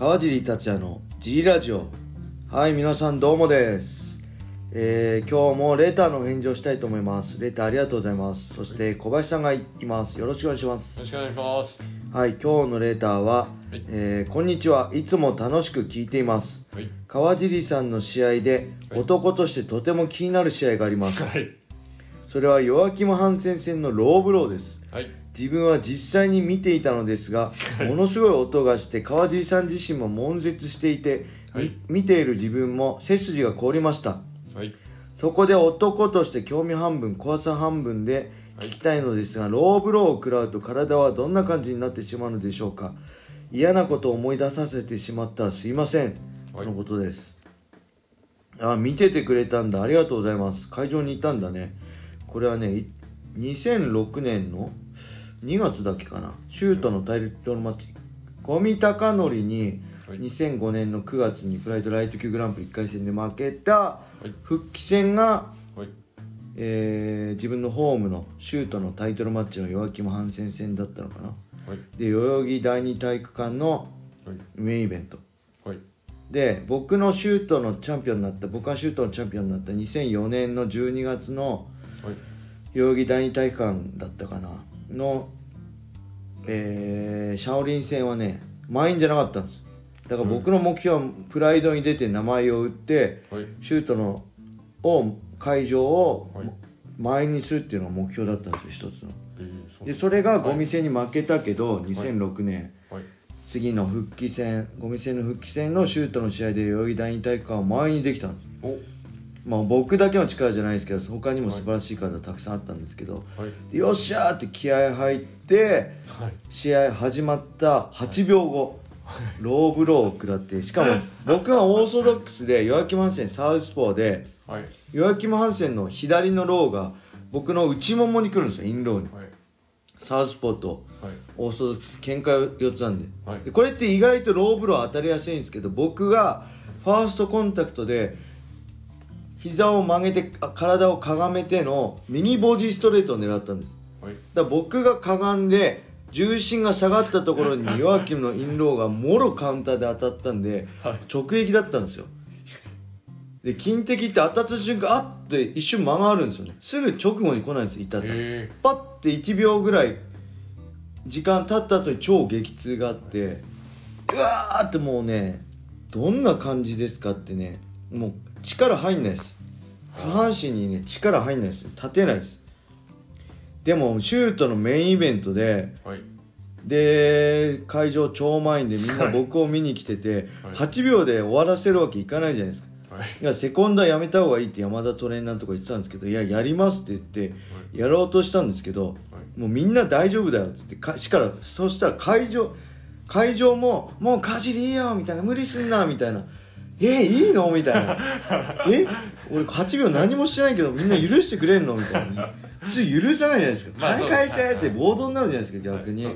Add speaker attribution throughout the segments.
Speaker 1: 川尻達也の G ラジオ。はい皆さんどうもです。えー、今日もレターの返事をしたいと思います。レターありがとうございます。そして小林さんがいます。よろしくお願いします。
Speaker 2: よろしくお願いします。
Speaker 1: はい今日のレターは、
Speaker 2: はい。
Speaker 1: えーこんにちは。いつも楽しく聞いています。
Speaker 2: はい。
Speaker 1: 川尻さんの試合で
Speaker 2: はい。
Speaker 1: 男としてとても気になる試合があります。
Speaker 2: はい。
Speaker 1: それはヨアキム・ハンセン戦のローブローです。
Speaker 2: はい
Speaker 1: 自分は実際に見ていたのですがものすごい音がして川尻さん自身も悶絶していて、み
Speaker 2: はい。
Speaker 1: 見ている自分も背筋が凍りました。
Speaker 2: はい。
Speaker 1: そこで男として興味半分怖さ半分で聞きたいのですが、ローブローを食らうと体はどんな感じになってしまうのでしょうか。嫌なことを思い出させてしまったらすいません、
Speaker 2: はい。
Speaker 1: とのことです。あ見ててくれたんだ。ありがとうございます。会場にいたんだね。これはねい2006年の2月だっけかな？シュートのタイトルマッチ。五味隆則に
Speaker 2: はい。
Speaker 1: 2005年の9月にプライドライト級グランプリ1回戦で負けた
Speaker 2: い。
Speaker 1: 復帰戦が、
Speaker 2: はい。
Speaker 1: えー自分のホームのシュートのタイトルマッチの弱気も反戦戦だったのかな？
Speaker 2: はい。
Speaker 1: で代々木第二体育館の
Speaker 2: はい。
Speaker 1: メインイベント。
Speaker 2: はい。
Speaker 1: で僕のシュートのチャンピオンになった僕がシュートのチャンピオンになった2004年の12月の
Speaker 2: はい。
Speaker 1: 代々木第二体育館だったかな？の、えーシャオリン戦はね満員じゃなかったんです。だから僕の目標はプライドに出て名前を打って
Speaker 2: はい。
Speaker 1: シュートのを会場を
Speaker 2: はい。
Speaker 1: 満員にするっていうのが目標だったんですよ一つの。でそれがゴミ戦に負けたけど、2006年。
Speaker 2: はい。
Speaker 1: 次の復帰戦ゴミ戦の復帰戦のシュートの試合で代々木第二体育館を満員にできたんです。
Speaker 2: お
Speaker 1: まあ僕だけの力じゃないですけど他にも素晴らしい方たくさんあったんですけど、
Speaker 2: はい。
Speaker 1: でよっしゃーって気合入って
Speaker 2: はい。
Speaker 1: 試合始まった8秒後ローブローを食らってしかも 僕がオーソドックスでヨアキム・ハンセンサウスポーで
Speaker 2: はい。
Speaker 1: ヨアキム・ハンセンの左のローが僕の内ももに来るんですよインローに。
Speaker 2: はい。
Speaker 1: サウスポーと
Speaker 2: はい。
Speaker 1: オーソドックス喧嘩四つなんで,、
Speaker 2: はい。
Speaker 1: でこれって意外とローブロー当たりやすいんですけど僕がファーストコンタクトで膝を曲げてあ体をかがめてのミニボディストレートを狙ったんです。
Speaker 2: はい。
Speaker 1: だから僕がかがんで重心が下がったところにヨアキムのインローがもろカウンターで当たったんで、
Speaker 2: はい。
Speaker 1: 直撃だったんですよ。で金敵って当たった瞬間あっって一瞬間があるんですよね。すぐ直後に来ないんです痛さ
Speaker 2: え。
Speaker 1: パッて1秒ぐらい時間経った後に超激痛があってうわーってもうねどんな感じですかってねもう力入んないです。下半身にね力入んないです。立てないです。でもシュートのメインイベントで
Speaker 2: ーはい。
Speaker 1: で会場超満員でみんな僕を見に来てて、
Speaker 2: はい。
Speaker 1: 8秒で終わらせるわけいかないじゃないですか。
Speaker 2: はい。
Speaker 1: いやセコンドはやめた方がいいって山田トレーナーとか言ってたんですけどい。ややりますって言ってやろうとしたんですけど、
Speaker 2: はい。
Speaker 1: もうみんな大丈夫だよっつってかしからそしたら会場会場ももうかじりいいよみたいな無理すんなみたいなえいいの？みたいな。え俺8秒何もしてないけどみんな許してくれんの？みたいな。普通許さないじゃないですか。
Speaker 2: まあ
Speaker 1: 金返せって暴動になるじゃないですか逆に、
Speaker 2: はい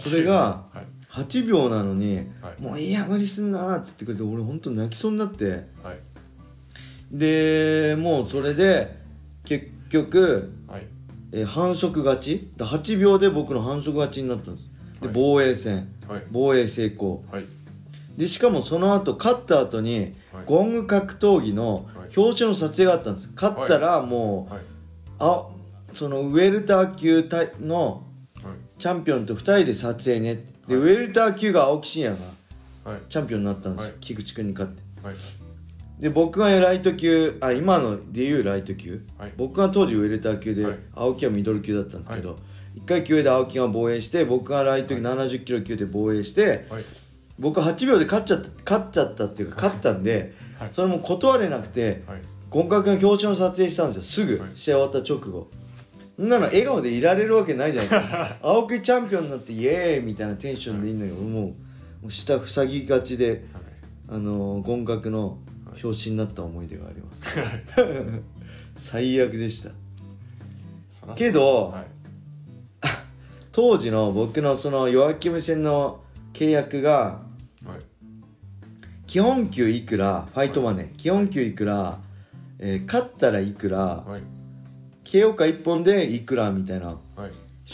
Speaker 2: そ
Speaker 1: れが
Speaker 2: はい。
Speaker 1: 8秒なのに、
Speaker 2: はい。
Speaker 1: もういいや無理すんなっつってくれて俺本当泣きそうになって。
Speaker 2: はい。
Speaker 1: でもうそれで結局、
Speaker 2: はい。
Speaker 1: えー反則勝ち？だ8秒で僕の反則勝ちになったんです。で
Speaker 2: はい。
Speaker 1: 防衛戦。
Speaker 2: はい。
Speaker 1: 防衛成功。
Speaker 2: はい
Speaker 1: でしかもその後勝った後に、
Speaker 2: はい。
Speaker 1: ゴング格闘技の
Speaker 2: はい。
Speaker 1: 表彰の撮影があったんです。勝ったらもう、
Speaker 2: はい。
Speaker 1: あそのウェルター級対の
Speaker 2: はい。
Speaker 1: チャンピオンと2人で撮影ねで、
Speaker 2: はい。
Speaker 1: ウェルター級が青木真也が
Speaker 2: はい。
Speaker 1: チャンピオンになったんです。菊池君に勝って。
Speaker 2: はい。
Speaker 1: で僕がライト級あ今のでいうライト級、
Speaker 2: はい。
Speaker 1: 僕が当時ウェルター級で、
Speaker 2: はい。
Speaker 1: 青木はミドル級だったんですけど、
Speaker 2: は
Speaker 1: 1階級で青木が防衛して僕がライト級70キロ級で防衛して
Speaker 2: はい
Speaker 1: 僕8秒で勝っちゃった勝っちゃったっていうか勝ったんで、
Speaker 2: はい。
Speaker 1: それも断れなくて
Speaker 2: はい。
Speaker 1: 合格の表彰の撮影したんですよ。すぐ、
Speaker 2: はい。
Speaker 1: 試合終わった直後。そんなの笑顔でいられるわけないじゃないですか。青木チャンピオンになってイエーイみたいなテンションでいいんだけど、もうもう下塞ぎがちであのー、合格の表紙になった思い出があります、最悪でした。けど
Speaker 2: はい。
Speaker 1: 当時の僕のそのヨアキム戦の契約が
Speaker 2: はい
Speaker 1: 基本給いくらファイトマネー、基本給いくら、えー勝ったらいくら
Speaker 2: はい。
Speaker 1: KO か1本でいくらみたいな。
Speaker 2: はい。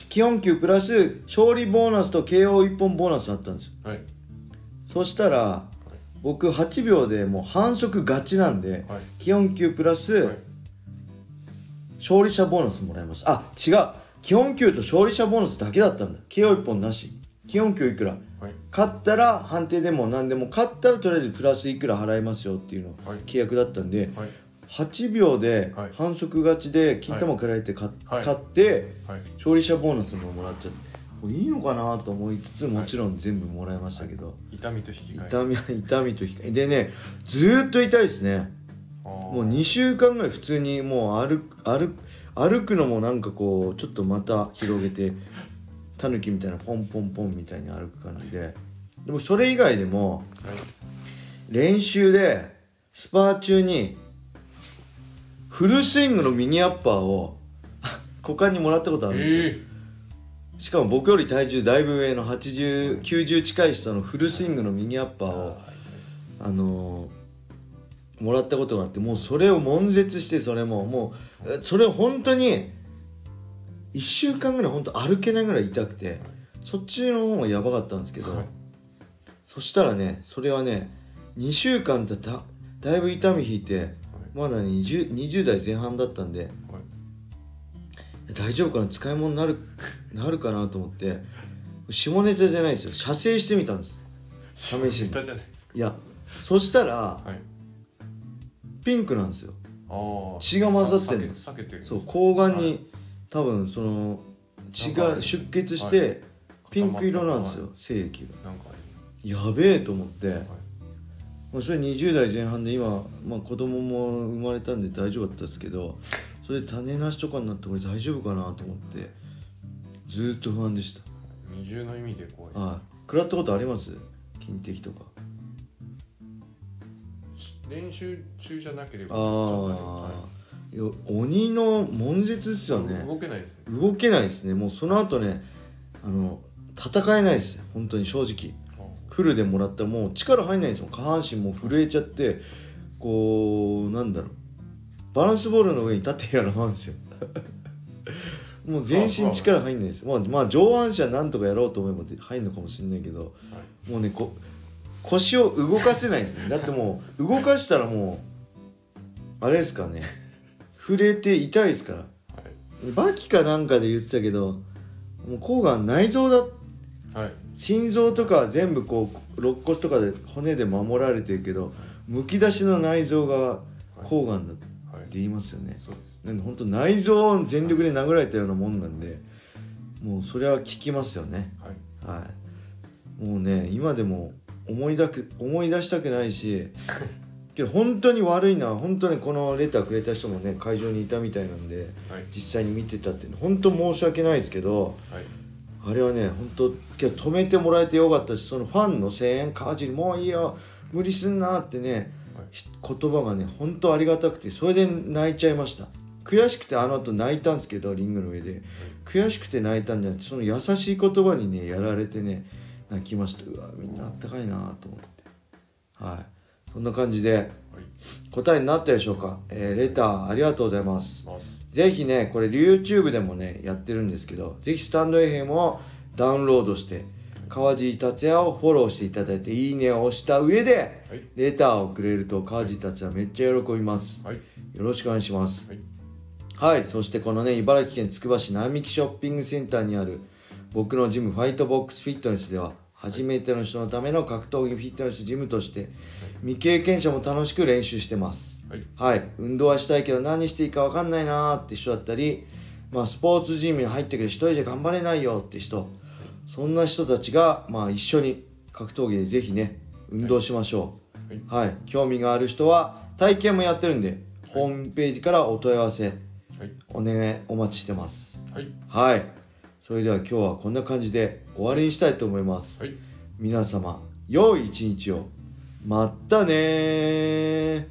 Speaker 1: 基本給プラス勝利ボーナスと KO1 本ボーナスだったんですよ。
Speaker 2: はい。
Speaker 1: そしたら僕8秒でもう反則勝ちなんで
Speaker 2: はい。
Speaker 1: 基本給プラス、
Speaker 2: はい。
Speaker 1: 勝利者ボーナスもらいました。あ違う。基本給と勝利者ボーナスだけだったんだ。KO1 本なし。基本給いくら？
Speaker 2: はい
Speaker 1: 勝ったら判定でも何でも勝ったらとりあえずプラスいくら払いますよっていうの
Speaker 2: はい。
Speaker 1: 契約だったんで
Speaker 2: はい。
Speaker 1: 8秒で
Speaker 2: はい。
Speaker 1: 反則勝ちで金玉食らえて勝,、って
Speaker 2: はい。
Speaker 1: 勝利者ボーナスももらっちゃっていいのかなと思いつつもちろん全部もらいましたけど、
Speaker 2: 痛みと引き換え。
Speaker 1: 痛み 痛みと控え。でねずーっと痛いですね。
Speaker 2: も
Speaker 1: もう2週間ぐらい普通にもう歩く歩く歩くのもなんかこうちょっとまた広げてタヌキみたいなポンポンポンみたいに歩く感じで。でもそれ以外でも
Speaker 2: はい
Speaker 1: 練習でスパー中にフルスイングのミニアッパーを 股間にもらったことあるんですよ、
Speaker 2: え
Speaker 1: しかも僕より体重だいぶ上の8090近い人のフルスイングのミニアッパーをあのーもらったことがあってもうそれを悶絶してそれも。もうえそれを本当に1週間ぐらい本当歩けないぐらい痛くてそっちの方がやばかったんですけど、
Speaker 2: はい。
Speaker 1: そしたらねそれはね2週間だだだいぶ痛み引いてまだ 20, 20代前半だったんで
Speaker 2: はい。
Speaker 1: 大丈夫かな使い物になるなるかなと思って下ネタじゃないですよ。射精してみたんです。試しに。
Speaker 2: いですか。
Speaker 1: いやそしたら
Speaker 2: はい。
Speaker 1: ピンクなんですよ。血が混ざって
Speaker 2: る
Speaker 1: そう睾丸に、
Speaker 2: はい
Speaker 1: 多分その血が出血し
Speaker 2: は
Speaker 1: てピンク色なんですよ
Speaker 2: は
Speaker 1: 精液が。やべえと思って、
Speaker 2: ります
Speaker 1: まあ、それ20代前半で今、まあ、子供も生まれたんで大丈夫だったんですけどそれで種なしとかになってこれ大丈夫かなと思ってずーっと不安でした。
Speaker 2: はい二重の意味で怖い
Speaker 1: はい。食らったことあります？金滴とか。
Speaker 2: 練習中じゃなければ
Speaker 1: ああ、よ鬼の悶絶ですよね。
Speaker 2: 動けないですね。
Speaker 1: 動けないですね。もうその後ねあの戦えないです。本当に正直。フルでもらったらもう力入んないんですよ。下半身もう震えちゃってこうなんだろう。バランスボールの上に立ってるようなもんですよ。もう全身力入んないです。まあ、まあ上半身はなんとかやろうと思えば入るのかもしれないけど
Speaker 2: はい。
Speaker 1: もうねこ腰を動かせないですね。だってもう動かしたらもうあれですかね震えて痛いですから。
Speaker 2: はい。
Speaker 1: バキかなんかで言ってたけどもう抗がん内臓だ。
Speaker 2: はい。
Speaker 1: 心臓とかは全部こう肋骨とかで骨で守られてるけどむき出しの内臓が抗がんだって
Speaker 2: はい。
Speaker 1: 言いますよね。
Speaker 2: そうです。
Speaker 1: なんで本当内臓を全力で殴られたようなもんなんでもうそれは効きますよね。
Speaker 2: はい。
Speaker 1: はい。もうね今でも思いだく思い出したくないし けど本当に悪いな本当にこのレターくれた人もね会場にいたみたいなんで
Speaker 2: はい。
Speaker 1: 実際に見てたって本当申し訳ないですけど
Speaker 2: はい。
Speaker 1: あれはね本当けど止めてもらえてよかったしそのファンの声援川尻もういいよ無理すんなってね
Speaker 2: はい。
Speaker 1: ひ言葉がね本当ありがたくてそれで泣いちゃいました。悔しくてあの後泣いたんですけどリングの上で。悔しくて泣いたんじゃなくてその優しい言葉にねやられてね泣きました。うわみんなあったかいなと思って。はいそんな感じで
Speaker 2: はい。
Speaker 1: 答えになったでしょうか、えーレターありがとうございます。
Speaker 2: ます。
Speaker 1: ぜひねこれ YouTube でもねやってるんですけどぜひスタンド FM をダウンロードして川尻達也をフォローしていただいていいねを押した上で
Speaker 2: はい。
Speaker 1: レターをくれると川尻達也めっちゃ喜びます。
Speaker 2: はい。
Speaker 1: よろしくお願いします。
Speaker 2: はい。
Speaker 1: はいそしてこのね茨城県つくば市並木ショッピングセンターにある僕のジムファイトボックスフィットネスでは初めての人のための格闘技フィットネスジムとして未経験者も楽しく練習してます。
Speaker 2: はい。
Speaker 1: はい、運動はしたいけど何していいか分かんないなーって人だったり、まあ、スポーツジムに入ってくる一人で頑張れないよって人。そんな人たちが、まあ、一緒に格闘技でぜひね運動しましょう、はい。興味がある人は体験もやってるんで、ホームページからお問い合わせ
Speaker 2: はい。
Speaker 1: お願いお待ちしてます。
Speaker 2: はい。
Speaker 1: はいそれでは今日はこんな感じで終わりにしたいと思います、
Speaker 2: はい。
Speaker 1: 皆様良い一日を。まったねー